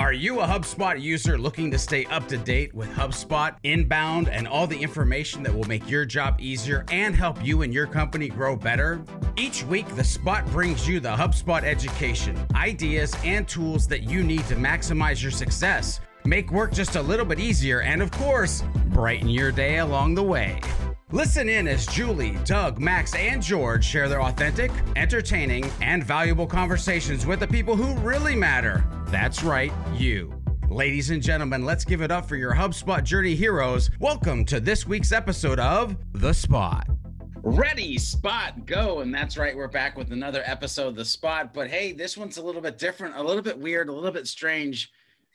Are you a HubSpot user looking to stay up to date with HubSpot, inbound, and all the information that will make your job easier and help you and your company grow better? Each week, The Spot brings you the HubSpot education, ideas, and tools that you need to maximize your success, make work just a little bit easier, and of course, brighten your day along the way. Listen in as Julie, Doug, Max, and George share their authentic, entertaining, and valuable conversations with the people who really matter. That's right, you. Ladies and gentlemen, let's give it up for your HubSpot Journey heroes. Welcome to this week's episode of The Spot. Ready, spot, go. And that's right, we're back with another episode of The Spot. But hey, this one's a little bit different, a little bit weird, a little bit strange.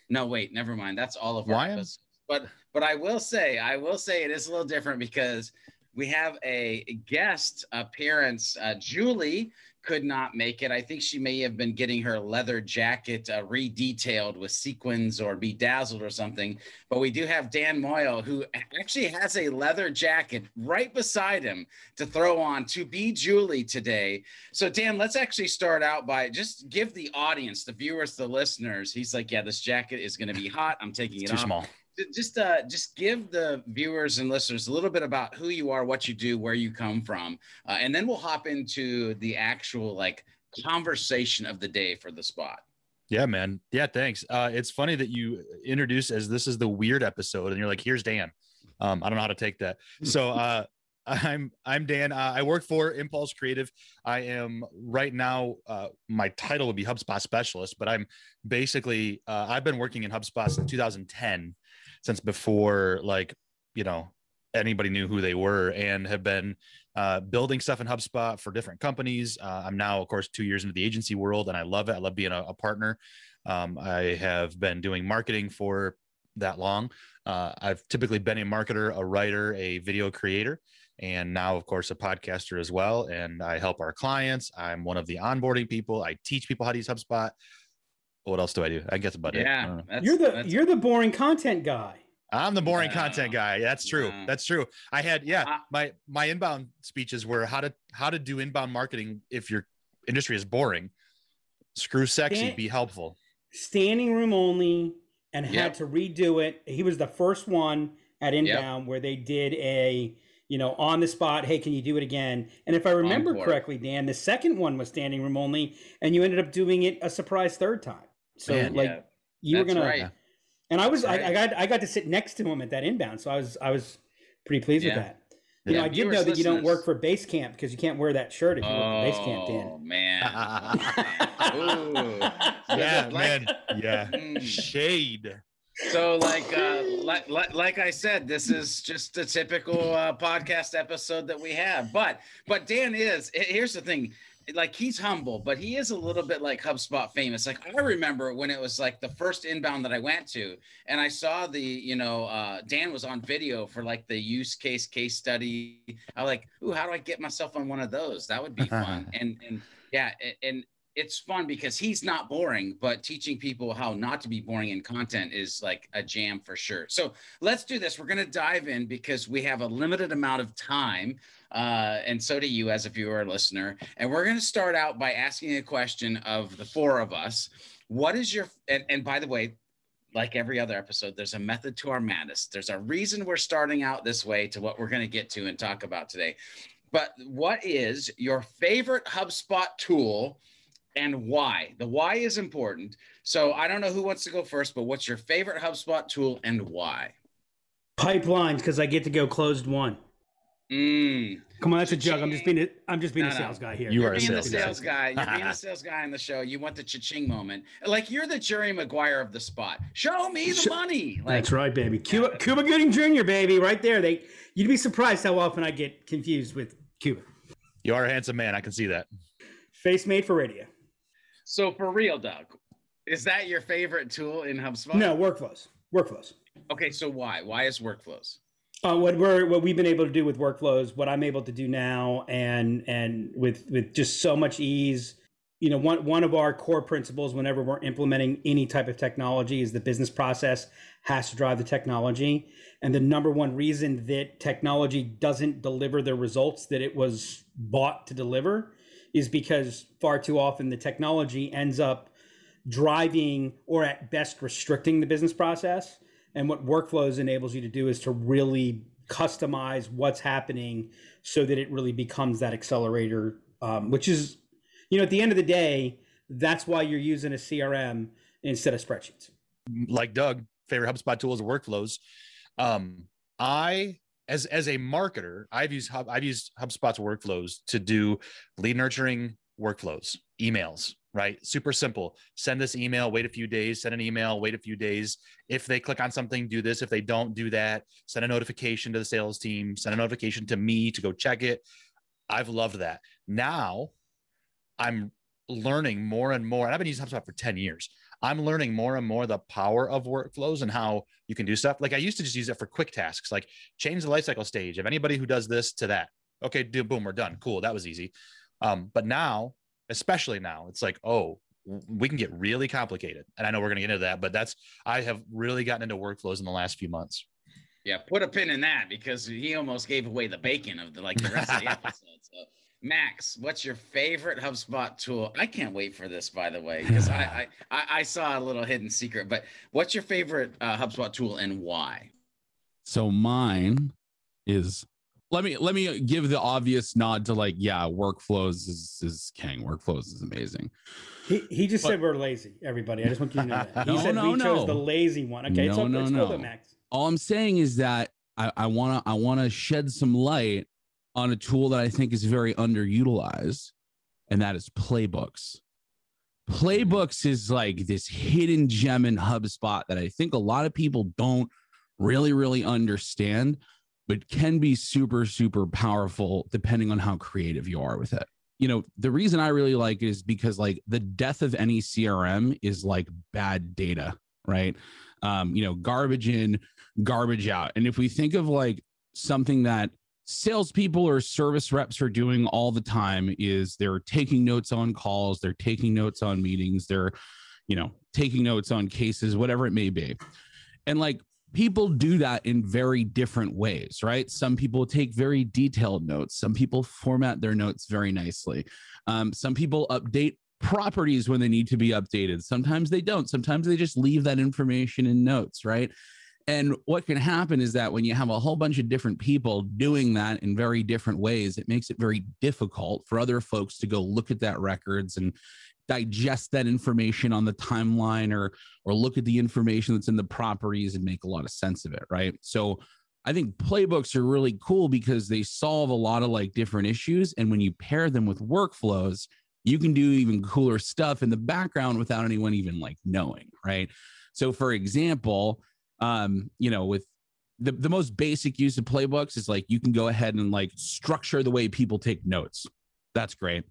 No, wait, never mind. That's all of our Why? episodes. But but I will say, I will say it is a little different because we have a guest appearance. Uh, Julie could not make it. I think she may have been getting her leather jacket uh, redetailed with sequins or bedazzled or something. But we do have Dan Moyle, who actually has a leather jacket right beside him to throw on to be Julie today. So, Dan, let's actually start out by just give the audience, the viewers, the listeners. He's like, "Yeah, this jacket is going to be hot. I'm taking It's it too off." small. Just uh just give the viewers and listeners a little bit about who you are what you do where you come from uh, and then we'll hop into the actual like conversation of the day for the spot Yeah, man. Yeah, thanks. Uh, it's funny that you introduce as this is the weird episode, and you're like, "Here's Dan." Um, I don't know how to take that. So uh, I'm I'm Dan. Uh, I work for Impulse Creative. I am right now. Uh, my title would be HubSpot specialist, but I'm basically uh, I've been working in HubSpot since 2010, since before like you know anybody knew who they were, and have been uh, building stuff in HubSpot for different companies. Uh, I'm now, of course, two years into the agency world, and I love it. I love being a, a partner. Um, I have been doing marketing for that long. Uh, I've typically been a marketer, a writer, a video creator, and now, of course, a podcaster as well. And I help our clients. I'm one of the onboarding people. I teach people how to use HubSpot. What else do I do? I guess about it. Yeah don't know. that's, you're the you're the boring content guy. I'm the boring Yeah. content guy. That's true. Yeah. That's true. I had yeah, Uh, my my inbound speeches were how to how to do inbound marketing if your industry is boring. Screw sexy, Dan- be helpful. Standing room only, and had Yep. to redo it. He was the first one at Inbound where they did a you know on the spot. Hey, can you do it again? And if I remember Encore. correctly, Dan, the second one was standing room only, and you ended up doing it a surprise third time. So Man, like yeah, you were gonna, right. and I was That's I, I got I got to sit next to him at that Inbound, so I was I was pretty pleased Yeah. with that. You Yeah. know, I did Viewers, know that you don't work for Basecamp because you can't wear that shirt if you work for Basecamp, Dan. oh man Ooh. yeah, Like- man. Yeah. Mm. Shade. So, like, uh, like, like, like I said, this is just a typical uh, podcast episode that we have. But, but Dan is. Here's the thing. Like he's humble, but he is a little bit like HubSpot famous. Like I remember when it was like the first inbound that I went to, and I saw the, you know, uh, Dan was on video for like the use case case study. I was like, ooh, how do I get myself on one of those? That would be fun. and and yeah, and it's fun because he's not boring, but teaching people how not to be boring in content is like a jam for sure. So let's do this. We're going to dive in because we have a limited amount of time. Uh, and so do you as a viewer or listener. And we're going to start out by asking a question of the four of us. What is your, and, and by the way, like every other episode, there's a method to our madness. There's a reason we're starting out this way to what we're going to get to and talk about today. But what is your favorite HubSpot tool and why? The why is important. So I don't know who wants to go first, but what's your favorite HubSpot tool and why? Pipelines because I get to go closed won. Mm, Come on, that's a joke. I'm just being a, I'm just being No, a no. sales guy here. You you're are a being the sales guy. sales guy. You're being a sales guy on the show. You want the cha-ching moment. Like you're the Jerry Maguire of the spot. Show me the Sh- money. Like That's right, baby. Cuba, Cuba Gooding Jr., baby, right there. They, you'd be surprised how often I get confused with Cuba. You are a handsome man. I can see that. Face made for radio. so for real, Doug. Is that your favorite tool in HubSpot? No workflows. Workflows. Okay, so why? Why is workflows? Uh, what we're what we've been able to do with workflows, what I'm able to do now, and and with with just so much ease. You know, one one of our core principles whenever we're implementing any type of technology is the business process has to drive the technology. And the number one reason that technology doesn't deliver the results that it was bought to deliver is because far too often the technology ends up driving or at best restricting the business process. And what workflows enables you to do is to really customize what's happening so that it really becomes that accelerator, um, which is, you know, at the end of the day, that's why you're using a CRM instead of spreadsheets. Like Doug, favorite HubSpot tools and workflows. Um, I as as a marketer, I've used Hub, I've used HubSpot's workflows to do lead nurturing workflows, emails, right? Super simple. Send this email, wait a few days, send an email, wait a few days. If they click on something, do this. If they don't do that, send a notification to the sales team, send a notification to me to go check it. I've loved that. Now I'm learning more and more, and I've been using HubSpot for 10 years. I'm learning more and more the power of workflows and how you can do stuff. Like I used to just use it for quick tasks, like change the lifecycle stage of anybody who does this to that. Okay, do boom, we're done. Cool, that was easy. Um, but now, especially now, it's like, oh, we can get really complicated. And I know we're going to get into that, but that's I have really gotten into workflows in the last few months. Yeah, put a pin in that because he almost gave away the bacon of the like the rest of the episode. So Max, what's your favorite HubSpot tool? I can't wait for this, by the way, because I, I, I saw a little hidden secret. But what's your favorite uh, HubSpot tool and why? So mine is let me let me give the obvious nod to like yeah, workflows is is king. Workflows is amazing. He, he just but, said we're lazy. Everybody, I just want you to know that. He no, said no, we no. chose the lazy one. Okay, no, so no, no. Go, Max. All I'm saying is that I, I wanna I wanna shed some light on a tool that I think is very underutilized, and that is playbooks. Playbooks is like this hidden gem in HubSpot that I think a lot of people don't really, really understand, but can be super, super powerful depending on how creative you are with it. You know, the reason I really like it is because like the death of any CRM is like bad data, right? Um, you know, garbage in, garbage out. And if we think of like something that salespeople or service reps are doing all the time is they're taking notes on calls, they're taking notes on meetings, they're, you know, taking notes on cases, whatever it may be. And like people do that in very different ways, right? Some people take very detailed notes, some people format their notes very nicely. Um, some people update properties when they need to be updated. Sometimes they don't. Sometimes they just leave that information in notes, right? And what can happen is that when you have a whole bunch of different people doing that in very different ways, it makes it very difficult for other folks to go look at that records and digest that information on the timeline or or look at the information that's in the properties and make a lot of sense of it, right? So I think playbooks are really cool because they solve a lot of like different issues and when you pair them with workflows, you can do even cooler stuff in the background without anyone even like knowing, right? So for example, um, you know, with the, the most basic use of playbooks is like you can go ahead and like structure the way people take notes. That's great.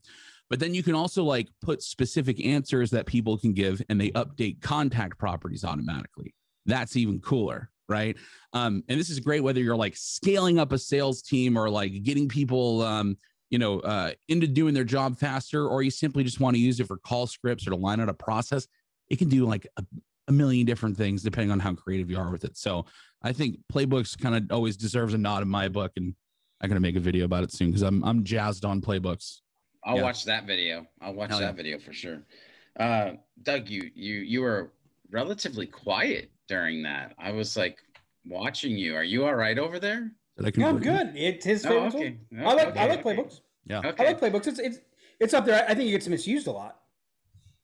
But then you can also like put specific answers that people can give and they update contact properties automatically. That's even cooler, right? Um, and this is great whether you're like scaling up a sales team or like getting people um, you know, uh, into doing their job faster, or you simply just want to use it for call scripts or to line out a process. It can do like a, a million different things depending on how creative you are with it. So I think playbooks kind of always deserves a nod in my book, and I'm gonna make a video about it soon because I'm I'm jazzed on playbooks. I'll yeah. watch that video. I'll watch Hell that yeah. video for sure. Uh, Doug, you you you were relatively quiet during that. I was like watching you. Are you all right over there? yeah, I'm good. It's his oh, favorite. Oh, okay. Oh, I like okay, I like playbooks. Yeah, okay. I like playbooks. It's it's it's up there. I think it gets misused a lot.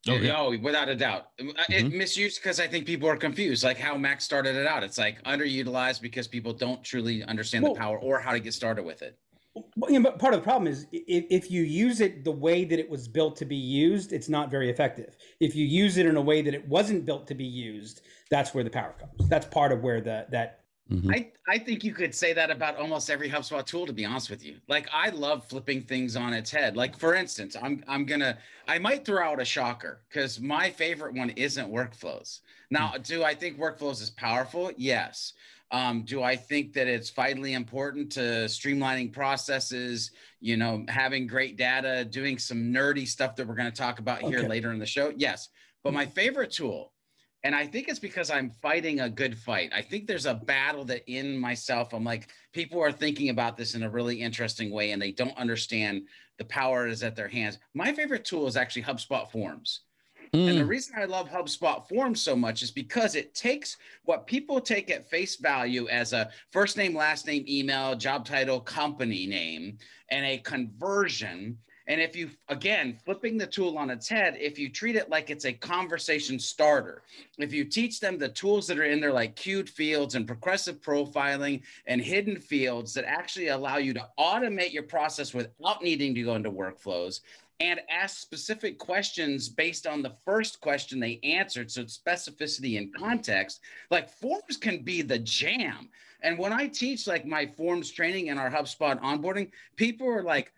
Oh, yeah. oh, without a doubt. Uh, mm-hmm. It misused because I think people are confused, like how Max started it out. It's like underutilized because people don't truly understand well, the power or how to get started with it. But, you know, but part of the problem is if, if you use it the way that it was built to be used, it's not very effective. If you use it in a way that it wasn't built to be used, that's where the power comes. That's part of where the that Mm-hmm. I, I think you could say that about almost every HubSpot tool, to be honest with you. Like I love flipping things on its head. Like for instance, I'm I'm gonna I might throw out a shocker because my favorite one isn't workflows. Now, mm-hmm. do I think workflows is powerful? Yes. Um, do I think that it's vitally important to streamlining processes, you know, having great data, doing some nerdy stuff that we're going to talk about okay. here later in the show? Yes. But my favorite tool and I think it's because I'm fighting a good fight. I think there's a battle that in myself, I'm like, people are thinking about this in a really interesting way and they don't understand the power is at their hands. My favorite tool is actually HubSpot Forms. And the Mm. reason I love HubSpot Forms so much is because it takes what people take at face value as a first name, last name, email, job title, company name, and a conversion. And if you, again, flipping the tool on its head, if you treat it like it's a conversation starter, if you teach them the tools that are in there, like queued fields and progressive profiling and hidden fields that actually allow you to automate your process without needing to go into workflows and ask specific questions based on the first question they answered. So specificity and context. Like forms can be the jam. And when I teach like my forms training and our HubSpot onboarding, people are like,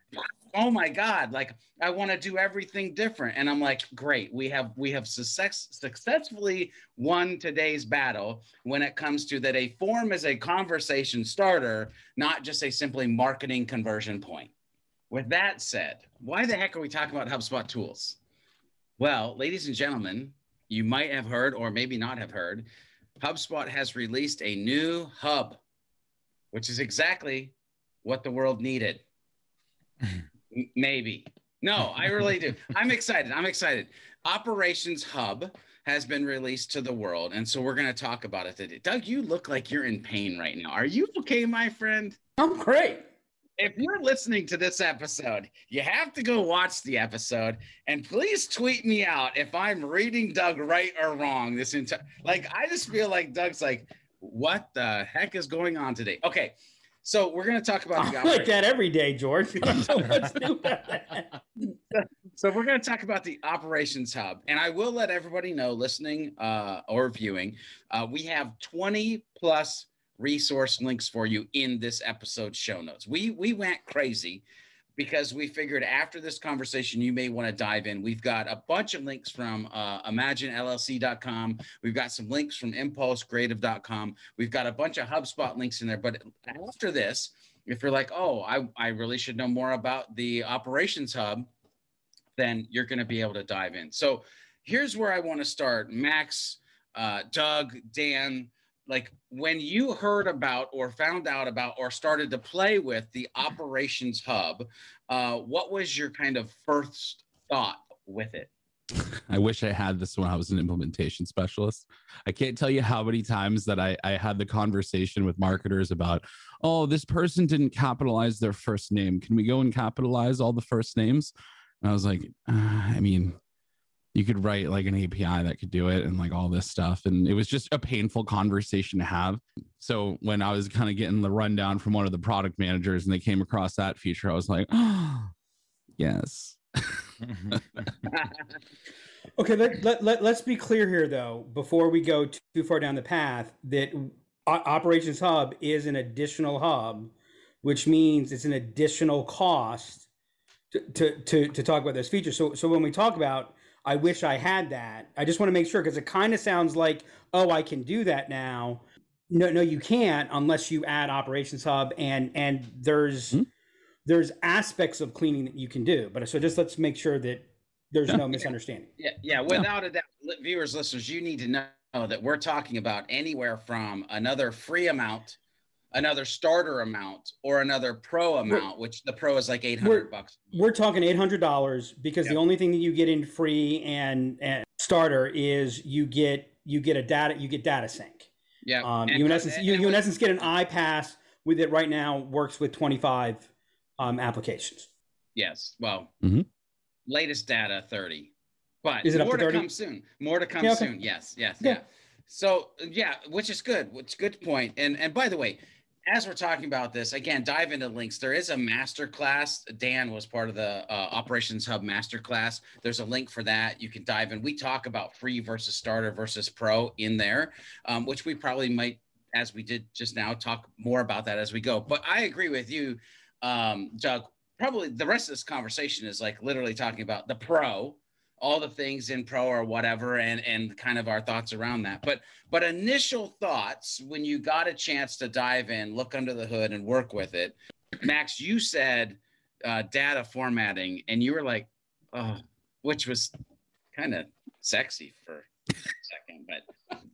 oh my God, like I want to do everything different. And I'm like, great, we have we have success, successfully won today's battle when it comes to that a form is a conversation starter, not just a simply marketing conversion point. With that said, why the heck are we talking about HubSpot tools? Well, ladies and gentlemen, you might have heard or maybe not have heard, HubSpot has released a new hub, which is exactly what the world needed. Maybe. No, I really do. I'm excited. I'm excited. Operations Hub has been released to the world. And so we're going to talk about it today. Doug, you look like you're in pain right now. Are you okay, my friend? I'm great. If you're listening to this episode, you have to go watch the episode and please tweet me out if I'm reading Doug right or wrong. This entire like I just feel like Doug's like, what the heck is going on today? Okay, so we're gonna talk about the I'm like that every day, George. I don't know what's new about that. So we're going to talk about the operations hub, and I will let everybody know, listening uh, or viewing, uh, we have 20 plus resource links for you in this episode show notes. We we went crazy because we figured after this conversation you may want to dive in. We've got a bunch of links from uh, imaginellc.com. We've got some links from impulsecreative.com. We've got a bunch of HubSpot links in there. But after this, if you're like, oh, I, I really should know more about the operations hub, then you're going to be able to dive in. So here's where I want to start. Max, uh, Doug, Dan, like when you heard about or found out about or started to play with the operations hub, uh, what was your kind of first thought with it? I wish I had this when I was an implementation specialist. I can't tell you how many times that I, I had the conversation with marketers about, oh, this person didn't capitalize their first name. Can we go and capitalize all the first names? And I was like, uh, I mean, you could write like an API that could do it and like all this stuff. And it was just a painful conversation to have. So when I was kind of getting the rundown from one of the product managers and they came across that feature, I was like, oh, yes. Mm-hmm. Okay, let, let, let, let's be clear here, though, before we go too far down the path, that O- Operations Hub is an additional hub, which means it's an additional cost to, to, to, to talk about those features. So, so when we talk about, I wish I had that, I just want to make sure because it kind of sounds like, oh, I can do that now. No, no, you can't unless you add Operations Hub, and and there's Hmm. there's aspects of cleaning that you can do. But so just let's make sure that there's Yeah. no misunderstanding. Yeah, yeah. Without a doubt, viewers, listeners, you need to know that we're talking about anywhere from another free amount, another starter amount, or another pro amount, which the pro is like eight hundred We're- bucks. We're talking eight hundred dollars because the only thing that you get in free and, and starter is you get you get a data you get data sync. Yeah. Um, you in essence and- you, and you in essence get an iPaaS with it right now works with twenty five um, applications. Yes. Well, Mhm. latest data 30. But Is it up more to to come soon. More to come Yeah, okay. soon. Yes, yes, Yeah. yeah. So yeah, which is good. Which good point. And and by the way, as we're talking about this, again, dive into links. There is a master class. Dan was part of the uh, Operations Hub master class. There's a link for that. You can dive in. We talk about free versus starter versus pro in there, um, which we probably might, as we did just now, talk more about that as we go. But I agree with you, um, Doug. Probably the rest of this conversation is like literally talking about the pro, all the things in pro or whatever, and and kind of our thoughts around that. But but initial thoughts when you got a chance to dive in, look under the hood, and work with it. Max, you said uh, data formatting, and you were like, oh, which was kind of sexy for a second.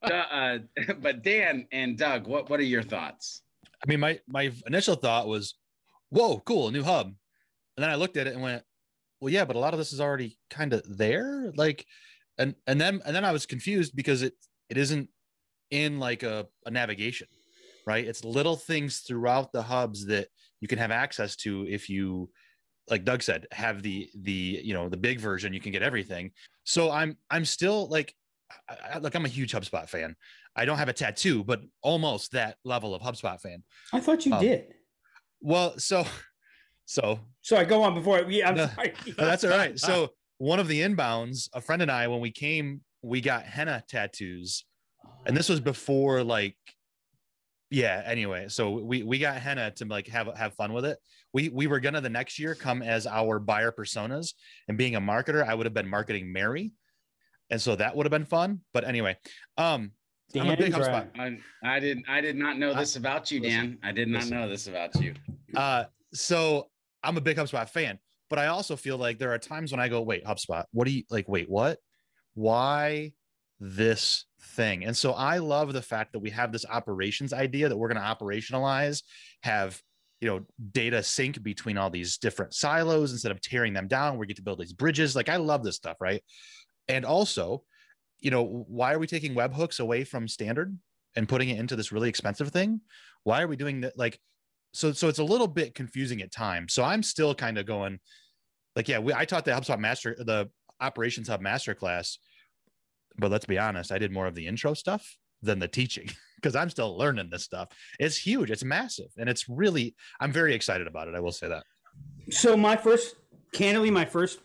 But uh, but Dan and Doug, what what are your thoughts? I mean, my my initial thought was, "Whoa, cool, a new hub," and then I looked at it and went, "Well, yeah, but a lot of this is already kind of there." Like, and and then and then I was confused because it it isn't in like a, a navigation, right? It's little things throughout the hubs that you can have access to if you like Doug said, have the the you know the big version, you can get everything. So I'm I'm still like I, I, like I'm a huge HubSpot fan. I don't have a tattoo, but almost that level of HubSpot fan. I thought you Um, did. Well, so so so I go on before. Yeah, I'm No, sorry. no, that's all right. So one of the inbounds, a friend and I, when we came, we got henna tattoos, and this was before like, yeah. Anyway, so we we got henna to like have have fun with it. We we were gonna the next year come as our buyer personas, and being a marketer, I would have been marketing Mary, and so that would have been fun. But anyway, um, I'm a Dan big HubSpot. I, I didn't I did not know this about you, listen, Dan. I did not listen. know this about you. Uh, so I'm a big HubSpot fan, but I also feel like there are times when I go, wait, HubSpot, what do you like? Wait, what? Why this thing? And so I love the fact that we have this operations idea that we're going to operationalize, have you know data sync between all these different silos instead of tearing them down. We get to build these bridges. Like I love this stuff, right? And also, you know, why are we taking webhooks away from standard and putting it into this really expensive thing? Why are we doing that? Like so so it's a little bit confusing at times. So I'm still kind of going like, yeah, we, I taught the HubSpot master, the operations hub master class, but let's be honest, I did more of the intro stuff than the teaching because I'm still learning this stuff. It's huge, it's massive, and it's really, I'm very excited about it. I will say that. So my first, candidly, my first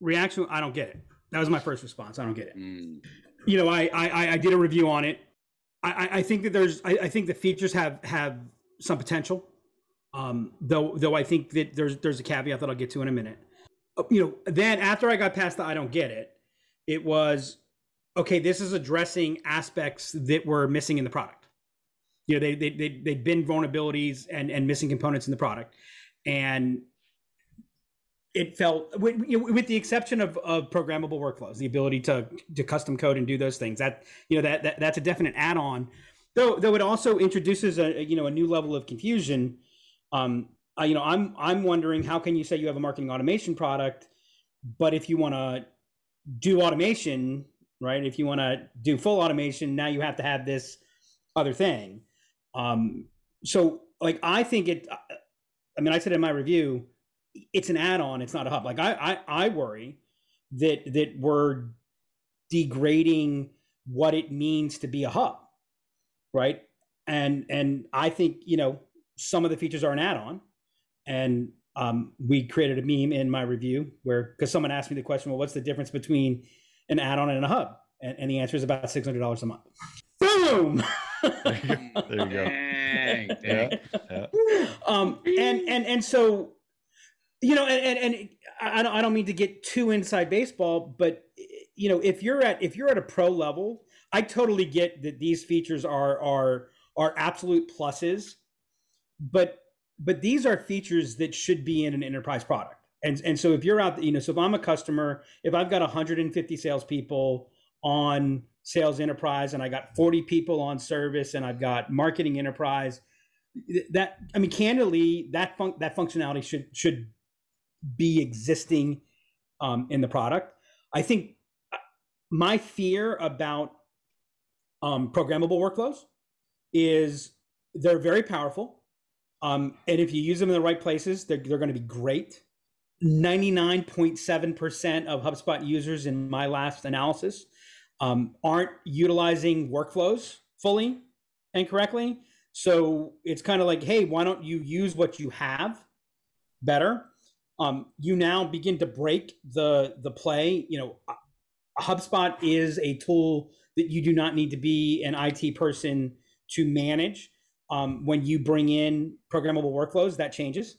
reaction, I don't get it. That was my first response. I don't get it. Mm. You know, I I, I did a review on it. I, I- I think that there's, I, I think the features have have some potential. Um, though though I think that there's there's a caveat that I'll get to in a minute. Uh, You know, then after I got past the I don't get it, it was okay. This is addressing aspects that were missing in the product. You know, they they they they'd been vulnerabilities and and missing components in the product, and it felt with, with the exception of, of programmable workflows the ability to to custom code and do those things that you know that, that that's a definite add-on though though it also introduces a you know a new level of confusion. Um uh, you know i'm i'm wondering how can you say you have a marketing automation product but if you want to do automation right if you want to do full automation now you have to have this other thing. Um so like i think it i mean i said in my review it's an add-on it's not a hub. Like i i, I worry that that we're degrading what it means to be a hub right and and i think you know some of the features are an add-on and um, we created a meme in my review where because someone asked me the question well what's the difference between an add-on and a hub and, and the answer is about $600 a month boom There you go. There you go. Dang, Yeah. dang. um and and and so you know and and, and I, I don't, I don't mean to get too inside baseball but you know if you're at if you're at a pro level i totally get that these features are are are absolute pluses but but these are features that should be in an enterprise product. And and so if you're out you know so if i'm a customer if i've got 150 salespeople on sales enterprise and i got 40 people on service and i've got marketing enterprise that i mean candidly that fun- that functionality should should be existing um, in the product. I think uh, my fear about um, programmable workflows is they're very powerful. Um, and if you use them in the right places they're, they're going to be great. 99.7% of hubspot users in my last analysis um, aren't utilizing workflows fully and correctly. So it's kind of like hey why don't you use what you have better? Um, you now begin to break the the play. You know hubspot is a tool that you do not need to be an it person to manage. Um, when you bring in programmable workflows that changes.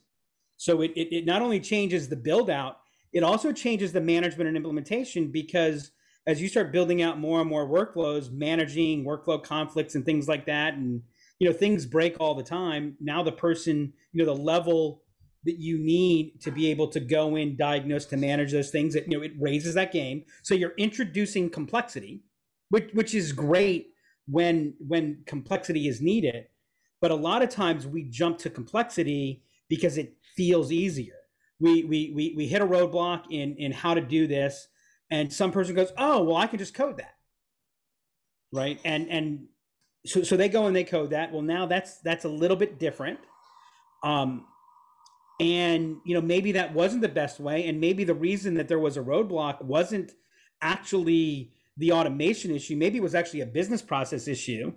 So it, it, it not only changes the build out it also changes the management and implementation because as you start building out more and more workflows managing workflow conflicts and things like that and you know things break all the time now the person you know the level that you need to be able to go in diagnose to manage those things that you know it raises that game. So you're introducing complexity which which is great when when complexity is needed but a lot of times we jump to complexity because it feels easier we we we, we hit a roadblock in in how to do this and some person goes, "Oh, well, I can just code that." Right? And and so so they go and they code that. Well, now that's that's a little bit different. Um and you know maybe that wasn't the best way and maybe the reason that there was a roadblock wasn't actually the automation issue maybe it was actually a business process issue.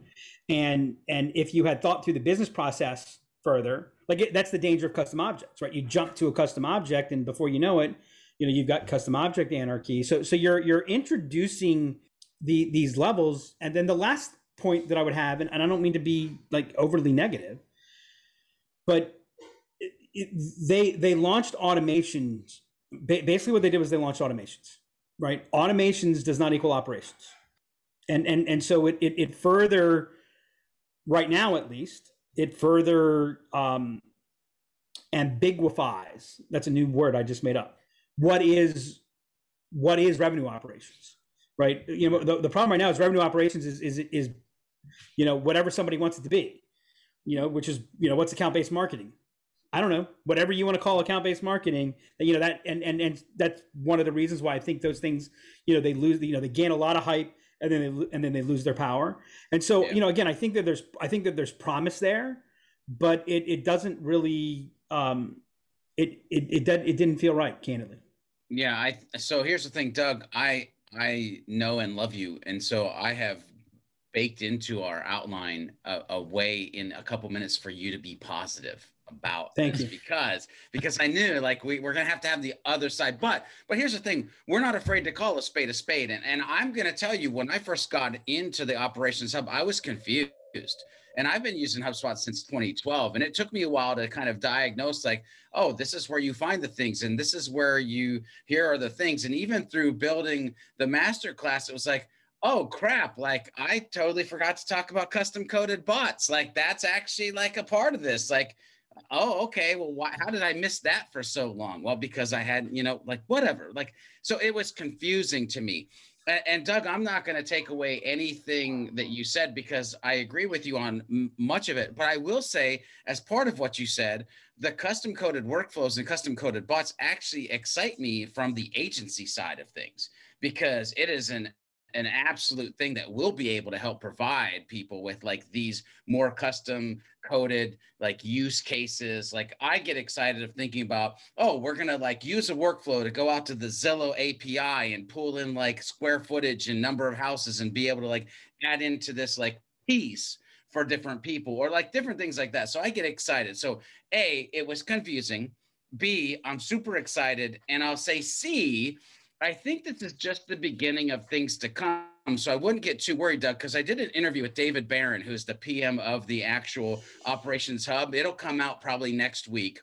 And and if you had thought through the business process further like it, that's the danger of custom objects right? You jump to a custom object and before you know it you know you've got custom object anarchy. So so you're you're introducing the these levels. And then the last point that i would have and, and i don't mean to be like overly negative but it, it, they they launched automations. Basically what they did was they launched automations right? Automations does not equal operations. And and and so it it, it further right now at least it further um ambiguifies that's a new word i just made up what is what is revenue operations right? You know the, the problem right now is revenue operations is is is you know whatever somebody wants it to be you know which is you know what's account based marketing I don't know, whatever you want to call account based marketing, you know, that, and, and, and that's one of the reasons why I think those things, you know, they lose, you know, they gain a lot of hype and then they, and then they lose their power. And so, yeah. you know, again, I think that there's, I think that there's promise there, but it, it doesn't really, um, it, it, it, did, it didn't feel right, candidly. Yeah. I, so here's the thing, Doug, I, I know and love you. And so I have baked into our outline a, a way in a couple minutes for you to be positive about Thank you. because because I knew like we, we're gonna have to have the other side. But but here's the thing, we're not afraid to call a spade a spade. And and I'm gonna tell you, when I first got into the operations hub, I was confused. And I've been using HubSpot since 2012. And it took me a while to kind of diagnose, like, oh, this is where you find the things, and this is where you here are the things. And even through building the master class, it was like, oh crap like i totally forgot to talk about custom coded bots like that's actually like a part of this like oh okay. Well why how did i miss that for so long? Well because i had you know like whatever like so it was confusing to me. And, and doug i'm not going to take away anything that you said because i agree with you on m- much of it. But i will say as part of what you said the custom coded workflows and custom coded bots actually excite me from the agency side of things because it is an an absolute thing that we'll be able to help provide people with like these more custom coded like use cases. Like i get excited of thinking about oh we're to like use a workflow to go out to the zillow api and pull in like square footage and number of houses and be able to like add into this like piece for different people or like different things like that. So i get excited. So a it was confusing. B i'm super excited. And i'll say c I think this is just the beginning of things to come. So I wouldn't get too worried, Doug, because I did an interview with David Barron, who's the PM of the actual operations hub. It'll come out probably next week.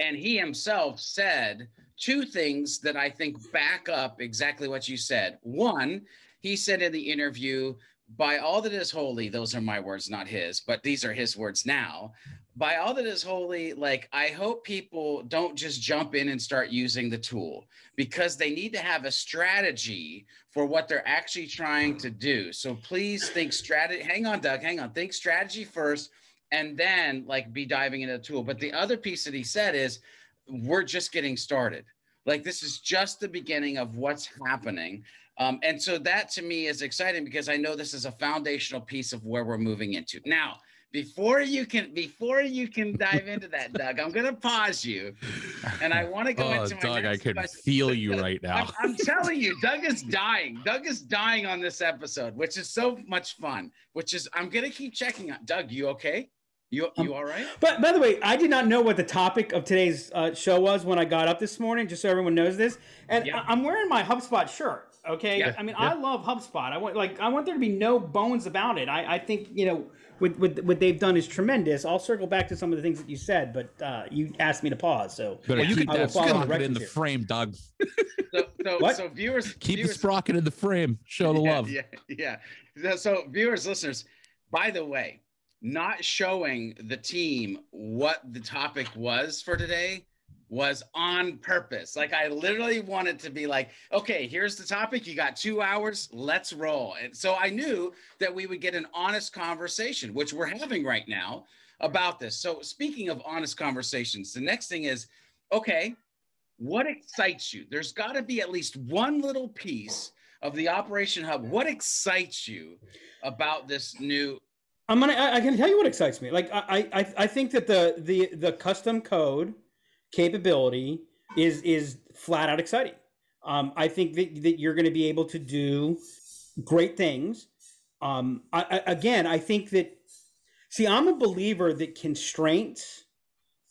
And he himself said two things that I think back up exactly what you said. One, he said in the interview, by all that is holy, those are my words, not his, but these are his words now by all that is holy, like I hope people don't just jump in and start using the tool because they need to have a strategy for what they're actually trying to do. So please think strategy. Hang on, Doug. Hang on. Think strategy first and then like be diving into the tool. But the other piece that he said is we're just getting started. Like this is just the beginning of what's happening. Um, and so that to me is exciting because I know this is a foundational piece of where we're moving into. Now, before you can before you can dive into that, Doug, I'm gonna pause you, and I want to go oh, into my Doug. I can question. feel you right now. I'm, I'm, telling you, Doug is dying. Doug is dying on this episode, which is so much fun. Which is I'm gonna keep checking on. Doug, you okay? You you um, all right? But by the way, I did not know what the topic of today's uh, show was when I got up this morning. Just so everyone knows this, and yeah. I- am wearing my HubSpot shirt. Okay, yeah. I mean yeah. I love HubSpot. I want like I want there to be no bones about it. I I think you know with, with what they've done is tremendous. I'll circle back to some of the things that you said, but uh, you asked me to pause, so Better you keep that sprocket in the here. frame, Doug. So, so, so viewers, keep viewers, the sprocket in the frame. Show the yeah, love. Yeah, yeah. So viewers, listeners, by the way, not showing the team what the topic was for today was on purpose. Like I literally wanted to be like, okay, here's the topic. You got two hours. Let's roll. And so I knew that we would get an honest conversation, which we're having right now about this. So speaking of honest conversations, the next thing is, okay, what excites you? There's got to be at least one little piece of the Operation Hub. What excites you about this new? I'm gonna. I, I can tell you what excites me. Like I, I, I think that the the the custom code capability is is flat out exciting. Um, I think that, that you're going to be able to do great things. Um, I, I, again, I think that. See, I'm a believer that constraints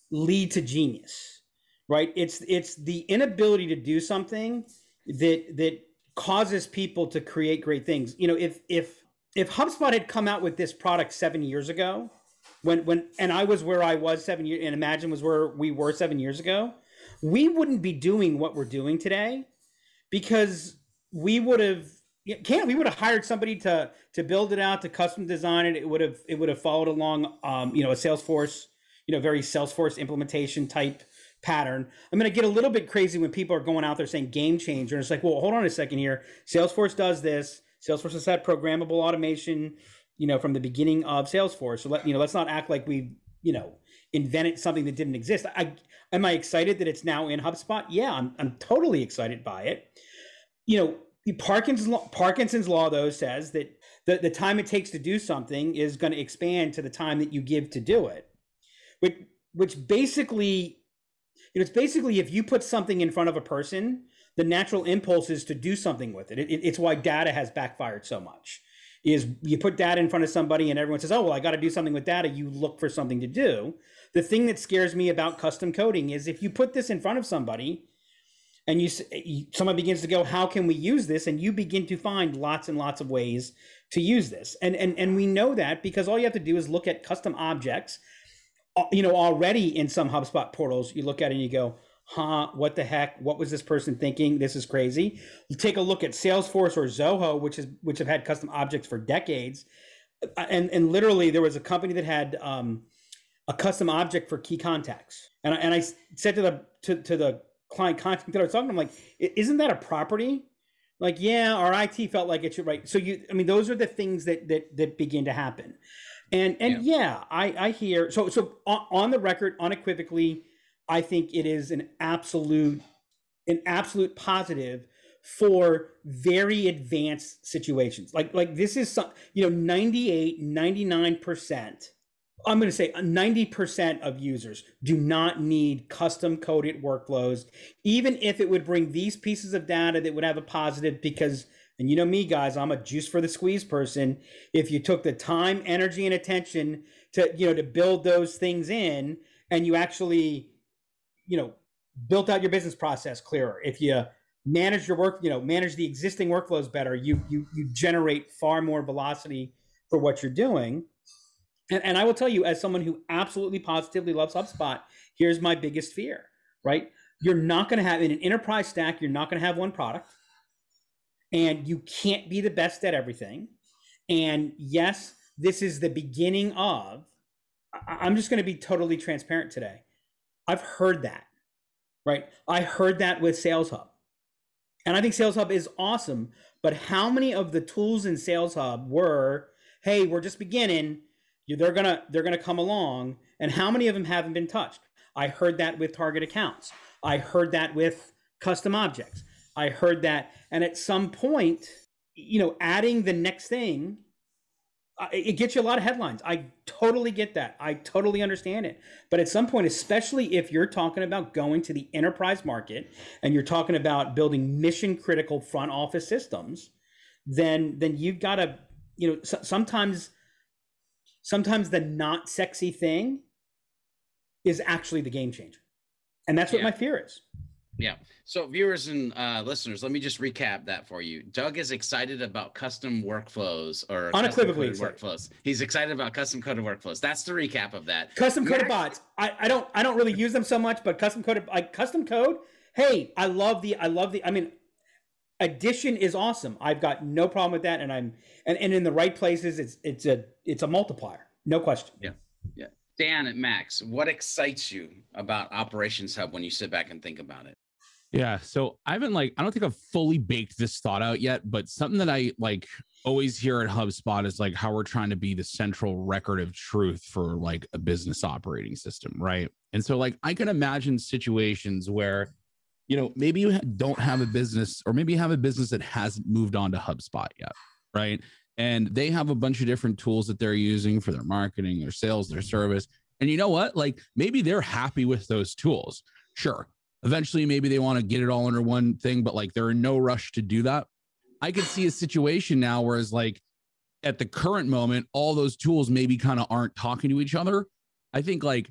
lead to genius, right? It's it's the inability to do something that that causes people to create great things. You know, if if if HubSpot had come out with this product seven years ago, when when and I was where I was seven years, and Imagine was where we were seven years ago, we wouldn't be doing what we're doing today because we would have can't we would have hired somebody to to build it out to custom design it. It would have it would have followed along um, you know a salesforce you know very salesforce implementation type pattern. I'm going to get a little bit crazy when people are going out there saying game changer and it's like well hold on a second here. Salesforce does this. Salesforce has had programmable automation you know from the beginning of salesforce so let you know let's not act like we you know invented something that didn't exist i am i excited that it's now in hubspot yeah i'm, I'm totally excited by it you know Parkinson's law, Parkinson's law though says that the, the time it takes to do something is going to expand to the time that you give to do it, which which basically, you know, it's basically if you put something in front of a person, the natural impulse is to do something with it. it, it it's why data has backfired so much. Is you put data in front of somebody and everyone says, "Oh, well, I got to do something with data." You look for something to do. The thing that scares me about custom coding is if you put this in front of somebody and you, someone begins to go how can we use this and you begin to find lots and lots of ways to use this and and and we know that because all you have to do is look at custom objects uh, you know already in some hubspot portals you look at it and you go huh what the heck what was this person thinking this is crazy you take a look at salesforce or zoho which is which have had custom objects for decades uh, and and literally there was a company that had um, a custom object for key contacts and I, and I said to the to, to the client contact that I was talking to, I'm like, isn't that a property? Like, yeah, our IT felt like it should right. So you, I mean, those are the things that that that begin to happen. And and yeah, yeah I I hear so so on, on the record, unequivocally, I think it is an absolute an absolute positive for very advanced situations. Like like this is some, you know, 98, 99% I'm going to say 90% of users do not need custom coded workflows, even if it would bring these pieces of data that would have a positive because, and you know me, guys, I'm a juice for the squeeze person. If you took the time, energy, and attention to, you know, to build those things in and you actually, you know, built out your business process clearer, if you manage your work, you know, manage the existing workflows better, you, you, you generate far more velocity for what you're doing and, and I will tell you, as someone who absolutely positively loves HubSpot, here's my biggest fear, right? You're not going to have in an enterprise stack, you're not going to have one product. And you can't be the best at everything. And yes, this is the beginning of, I'm just going to be totally transparent today. I've heard that, right? I heard that with Sales Hub. And I think Sales Hub is awesome. But how many of the tools in Sales Hub were, hey, we're just beginning they're gonna they're gonna come along and how many of them haven't been touched i heard that with target accounts i heard that with custom objects i heard that and at some point you know adding the next thing it gets you a lot of headlines i totally get that i totally understand it but at some point especially if you're talking about going to the enterprise market and you're talking about building mission critical front office systems then then you've got to you know sometimes sometimes the not sexy thing is actually the game changer. And that's what yeah. my fear is. Yeah. So, viewers and uh, listeners, let me just recap that for you. Doug is excited about custom workflows or unequivocally workflows. He's excited about custom coded workflows. That's the recap of that. Custom coded bots. I, I don't I don't really use them so much, but custom coded like custom code. Hey, I love the I love the. I mean, addition is awesome. I've got no problem with that, and I'm and, and in the right places, it's it's a it's a multiplier, no question. Yeah, yeah. Dan and Max, what excites you about Operations Hub when you sit back and think about it? Yeah, so I haven't like I don't think I've fully baked this thought out yet, but something that I like always hear at HubSpot is like how we're trying to be the central record of truth for like a business operating system, right? And so like I can imagine situations where you know, maybe you don't have a business, or maybe you have a business that hasn't moved on to HubSpot yet, right? And they have a bunch of different tools that they're using for their marketing, their sales, their service. And you know what? Like maybe they're happy with those tools. Sure. Eventually, maybe they want to get it all under one thing, but like they're in no rush to do that. I could see a situation now whereas like at the current moment, all those tools maybe kind of aren't talking to each other. I think like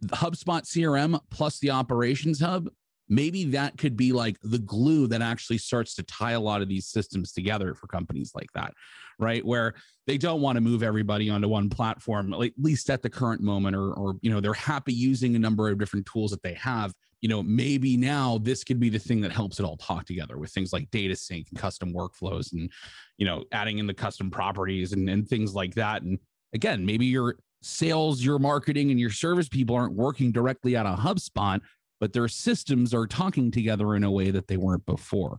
the HubSpot CRM plus the operations hub, maybe that could be like the glue that actually starts to tie a lot of these systems together for companies like that, right? Where they don't want to move everybody onto one platform, at least at the current moment, or, or you know, they're happy using a number of different tools that they have. You know, maybe now this could be the thing that helps it all talk together with things like data sync and custom workflows and, you know, adding in the custom properties and, and things like that. And again, maybe your sales, your marketing, and your service people aren't working directly out of HubSpot, but their systems are talking together in a way that they weren't before.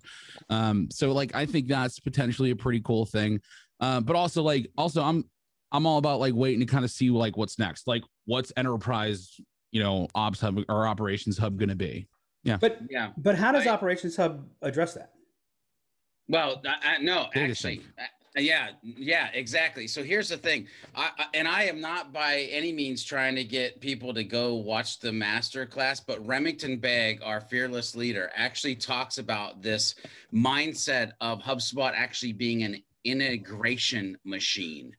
Um, so like I think that's potentially a pretty cool thing. Uh, but also like also I'm I'm all about like waiting to kind of see like what's next. Like what's enterprise, you know, ops hub or operations hub gonna be. Yeah. But yeah. But how does I, operations hub address that? Well, I, I, no, actually, yeah, yeah, exactly. So here's the thing, I, I, and I am not by any means trying to get people to go watch the master class, but Remington Begg, our fearless leader, actually talks about this mindset of HubSpot actually being an integration machine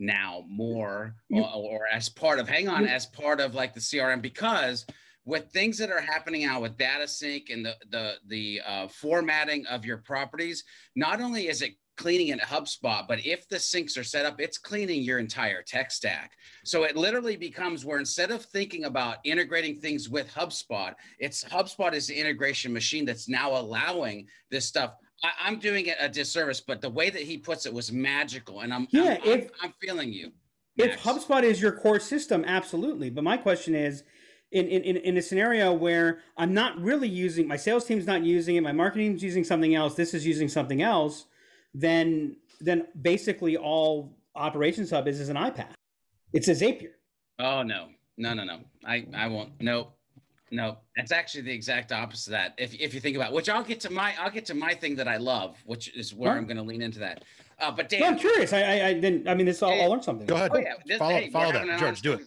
now more or, or, as part of hang on as part of like the crm because with things that are happening now with data sync and the the the uh, formatting of your properties not only is it cleaning in HubSpot, but if the syncs are set up, it's cleaning your entire tech stack. So it literally becomes where instead of thinking about integrating things with HubSpot, it's HubSpot is the integration machine that's now allowing this stuff. I, am doing it a disservice, but the way that he puts it was magical, and I'm yeah, I'm, if, I'm, I'm feeling you. Max. If HubSpot is your core system, absolutely. But my question is, in, in, in a scenario where I'm not really using my sales team's not using it, my marketing's using something else, this is using something else then then basically all operations hub is is an iPaaS. It's a Zapier. Oh no, no, no, no. I I won't. No, no. It's actually the exact opposite of that. If if you think about, it, which I'll get to my I'll get to my thing that I love, which is where huh? I'm going to lean into that. Uh, but Dan, no, I'm curious. I, I, I didn't. I mean, this all, I'll learn something. Go ahead. Oh, yeah. This, follow hey, follow that, George. Do it.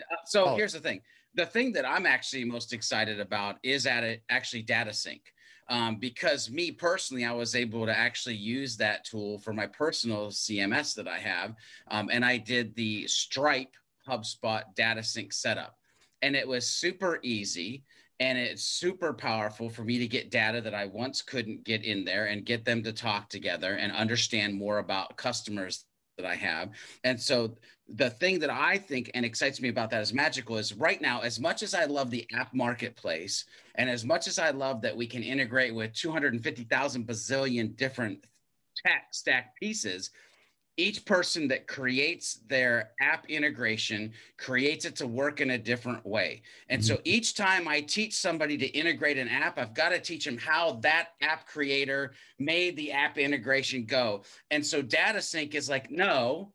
Uh, so follow. here's the thing. The thing that I'm actually most excited about is at it actually data sync um, because me personally, I was able to actually use that tool for my personal CMS that I have. Um, and I did the Stripe HubSpot data sync setup. And it was super easy and it's super powerful for me to get data that I once couldn't get in there and get them to talk together and understand more about customers that I have. And so the thing that I think and excites me about that is magical is right now, as much as I love the app marketplace, and as much as I love that we can integrate with 250,000 bazillion different tech stack pieces, each person that creates their app integration creates it to work in a different way. And so mm-hmm. each time I teach somebody to integrate an app, I've got to teach them how that app creator made the app integration go. And so data sync is like, no,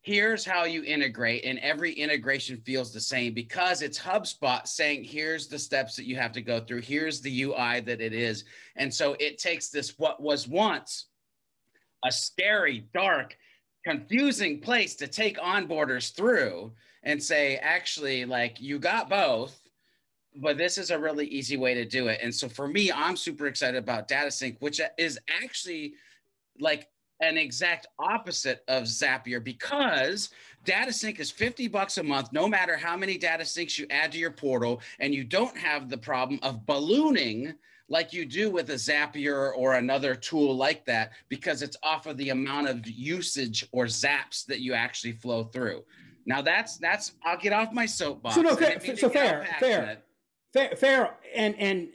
here's how you integrate and every integration feels the same because it's hubspot saying here's the steps that you have to go through here's the ui that it is and so it takes this what was once a scary dark confusing place to take onboarders through and say actually like you got both but this is a really easy way to do it. And so for me i'm super excited about data sync which is actually like an exact opposite of Zapier because data sync is 50 bucks a month no matter how many data syncs you add to your portal and you don't have the problem of ballooning like you do with a Zapier or another tool like that because it's off of the amount of usage or zaps that you actually flow through. Now that's that's I'll get off my soapbox. So no, fair, so fair, fair, fair, fair, and and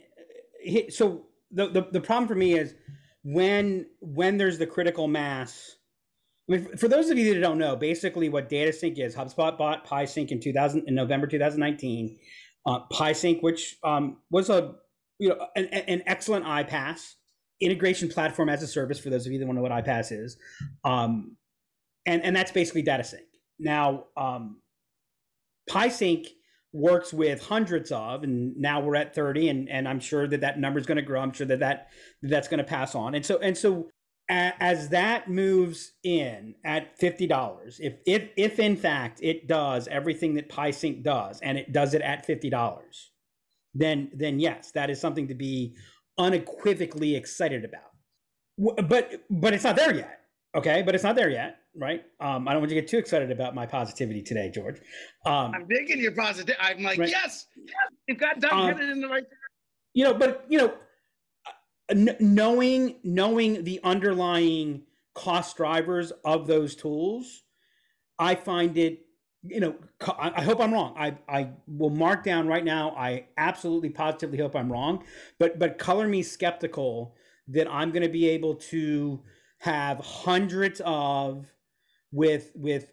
so the, the the problem for me is when when there's the critical mass. I mean, for those of you that don't know, basically what DataSync is, HubSpot bought PieSync in 2000 in November 2019. Uh, PieSync, which um, was a you know an, an excellent iPaaS integration platform as a service. For those of you that want to know what iPaaS is, um, and and that's basically DataSync. Now, um, PieSync works with hundreds of, and now we're at 30, and, and I'm sure that that number is going to grow. I'm sure that, that that's going to pass on. And so, and so as that moves in at $50, if, if, if in fact it does everything that PieSync does, and it does it at $50, then, then yes, that is something to be unequivocally excited about. But, but it's not there yet. Okay. But it's not there yet right? Um, I don't want you to get too excited about my positivity today, George. Um, I'm digging your positive. I'm like, right? yes, yes, you've got Doug um, headed in the right direction. You know, but you know, n- knowing knowing the underlying cost drivers of those tools, I find it. You know, I hope I'm wrong. I I will mark down right now. I absolutely positively hope I'm wrong, but but color me skeptical that I'm going to be able to have hundreds of with with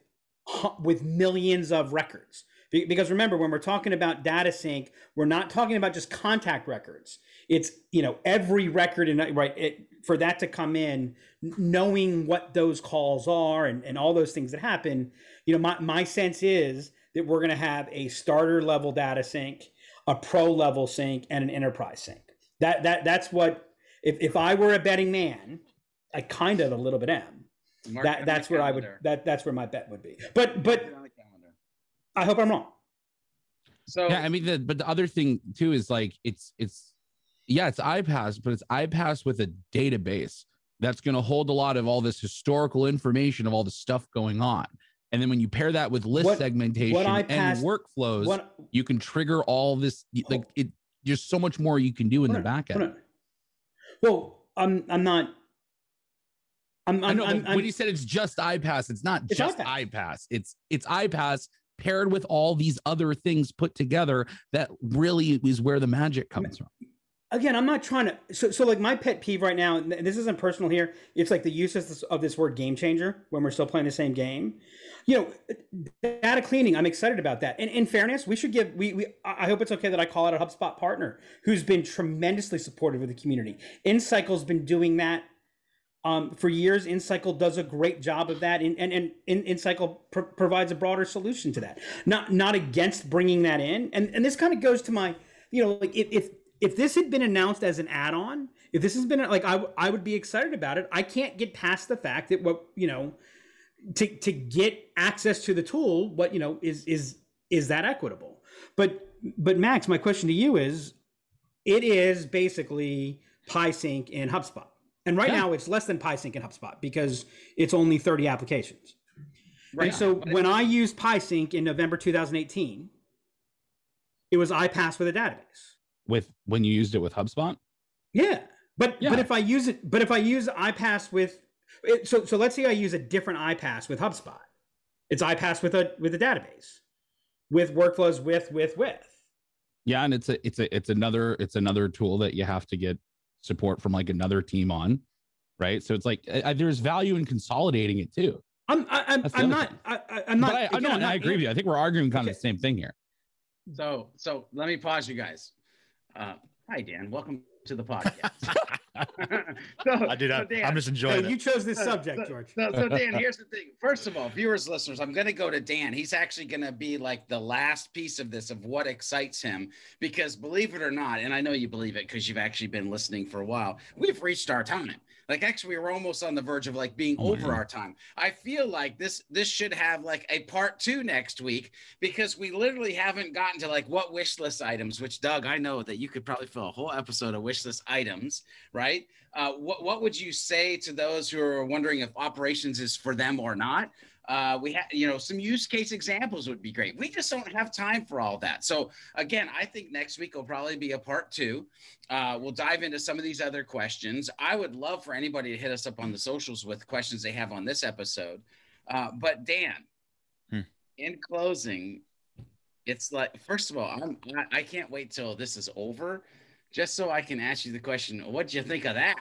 with millions of records because remember when we're talking about data sync we're not talking about just contact records. It's you know every record and right it, for that to come in knowing what those calls are and, and all those things that happen you know my, my sense is that we're going to have a starter level data sync a pro level sync and an enterprise sync. That that that's what if, if i were a betting man i kind of a little bit am. Mark that that's where I would that that's where my bet would be. But but I hope I'm wrong. So yeah, I mean, the, but the other thing too is like it's it's yeah, it's iPaaS, but it's iPaaS with a database that's going to hold a lot of all this historical information of all the stuff going on. And then when you pair that with list what, segmentation what and workflows, what, you can trigger all this. Like it, there's so much more you can do in the back end. Well, I'm I'm not I'm, I'm, I know, I'm, when you said it's just iPaaS, it's not it's just iPass. iPaaS. It's it's iPaaS paired with all these other things put together that really is where the magic comes from. Again, I'm not trying to. So, so like my pet peeve right now, and this isn't personal here. It's like the use of this, of this word game changer when we're still playing the same game. You know, data cleaning. I'm excited about that. And in fairness, we should give. We, we I hope it's okay that I call out a HubSpot partner who's been tremendously supportive of the community. Insycle's been doing that um, for years, Insycle does a great job of that, and and, and Insycle pr- provides a broader solution to that. Not not against bringing that in, and and this kind of goes to my, you know, like if if if this had been announced as an add-on, if this has been like I I would be excited about it. I can't get past the fact that what you know, to to get access to the tool, what you know is is is that equitable? But but Max, my question to you is, it is basically PieSync in HubSpot and right yeah. now it's less than PieSync in HubSpot because it's only 30 applications. Right. And so when I used PieSync in November 2018, it was iPaaS with a database. With when you used it with HubSpot? Yeah. But yeah. but if I use it but if I use iPaaS with it, so so let's say I use a different iPaaS with HubSpot. It's iPaaS with a with a database. With workflows with with with. Yeah, and it's a it's a it's another it's another tool that you have to get support from like another team on, right? So it's like uh, there's value in consolidating it too. I'm I, I'm, I'm not I, am not. But I, again, no, I'm not, I agree with you. I think we're arguing kind okay. of the same thing here. So so let me pause you guys. Uh, hi Dan, welcome to the podcast. so, I do that. So Dan, I'm just enjoying it. You chose this subject, George. So, so, Dan, here's the thing. First of all, viewers, listeners, I'm going to go to Dan. He's actually going to be like the last piece of this of what excites him because believe it or not, and I know you believe it because you've actually been listening for a while, we've reached our time. Like actually, we were almost on the verge of like being oh, over our time. I feel like this this should have like a part two next week because we literally haven't gotten to like what wish list items. Which Doug, I know that you could probably fill a whole episode of wish list items, right? Uh, what what would you say to those who are wondering if operations is for them or not? Uh, we have, you know, some use case examples would be great. We just don't have time for all that. So again, I think next week will probably be a part two. Uh, we'll dive into some of these other questions. I would love for anybody to hit us up on the socials with questions they have on this episode. Uh, but Dan, hmm. in closing, it's like first of all, I'm, I, can't wait till this is over just so I can ask you the question, what do you think of that?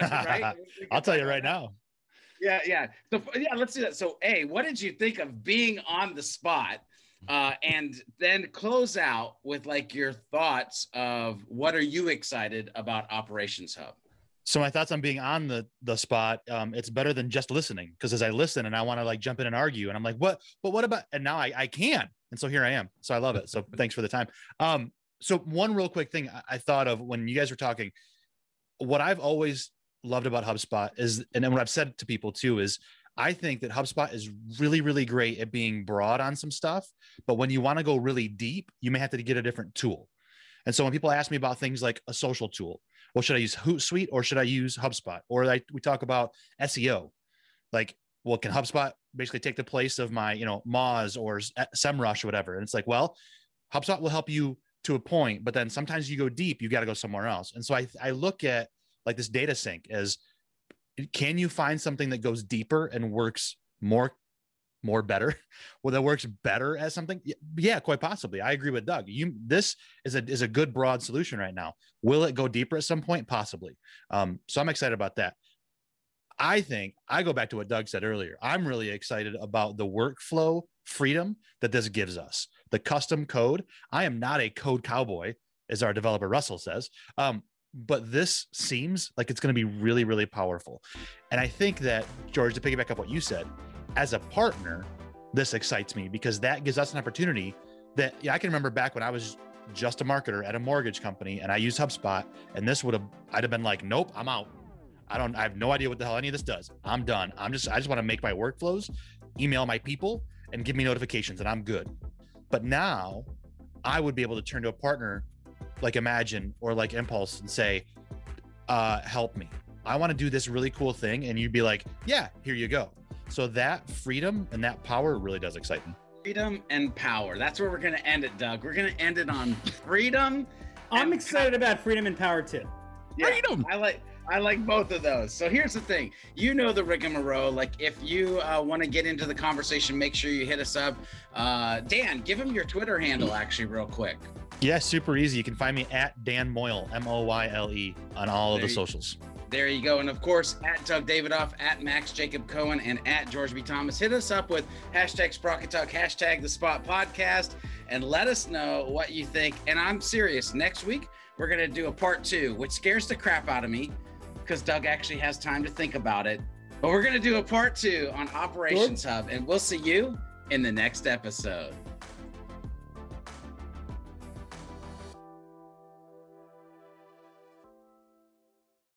right? I'll tell you right now yeah, yeah. So yeah, let's do that. So, a, what did you think of being on the spot? Uh, and then close out with like your thoughts of what are you excited about Operations Hub? So my thoughts on being on the the spot, um, it's better than just listening because as I listen and I want to like jump in and argue, and I'm like, what? But what about? And now I I can and so here I am. So I love it. So thanks for the time. Um, so one real quick thing I, I thought of when you guys were talking, what I've always loved about HubSpot is, and then what I've said to people too is, I think that HubSpot is really, really great at being broad on some stuff. But when you want to go really deep, you may have to get a different tool. And so when people ask me about things like a social tool, well, should I use Hootsuite or should I use HubSpot? Or like we talk about SEO, like, well, can HubSpot basically take the place of my, you know, Moz or SEMrush or whatever? And it's like, well, HubSpot will help you to a point, but then sometimes you go deep, you got to go somewhere else. And so I, I look at like this data sync as can you find something that goes deeper and works more more better well that works better as something? Yeah quite possibly. I agree with doug. You this is a is a good broad solution right now. Will it go deeper at some point? Possibly. Um, so i'm excited about that. I think i go back to what doug said earlier. I'm really excited about the workflow freedom that this gives us. The custom code. I am not a code cowboy as our developer russell says. Um, but this seems like it's going to be really really powerful and i think that george to piggyback up what you said as a partner, this excites me because that gives us an opportunity that yeah, I can remember back when I was just a marketer at a mortgage company and I used HubSpot and this would have I'd have been like, nope, I'm out. I don't I have no idea what the hell any of this does. I'm done. I'm just I just want to make my workflows, email my people and give me notifications and I'm good. But now I would be able to turn to a partner like Imagine or like Impulse and say, uh, help me. I want to do this really cool thing. And you'd be like, yeah, here you go. So that freedom and that power really does excite me. Freedom and power. That's where we're going to end it, Doug. We're going to end it on freedom. I'm excited about freedom and power too. Yeah, freedom. I like I like both of those. So here's the thing. You know the rigmarole. Like if you uh, want to get into the conversation, make sure you hit us up. Uh, Dan, give him your Twitter handle actually real quick. Yeah, super easy. You can find me at Dan Moyle, M O Y L E, on all there of the socials. There you go. And of course, at Doug Davidoff, at Max Jacob Cohen, and at George B. Thomas. Hit us up with hashtag Sprocket Talk, hashtag the Spot Podcast, and let us know what you think. And I'm serious. Next week, we're going to do a part two, which scares the crap out of me because Doug actually has time to think about it. But we're going to do a part two on Operations Hub, and we'll see you in the next episode.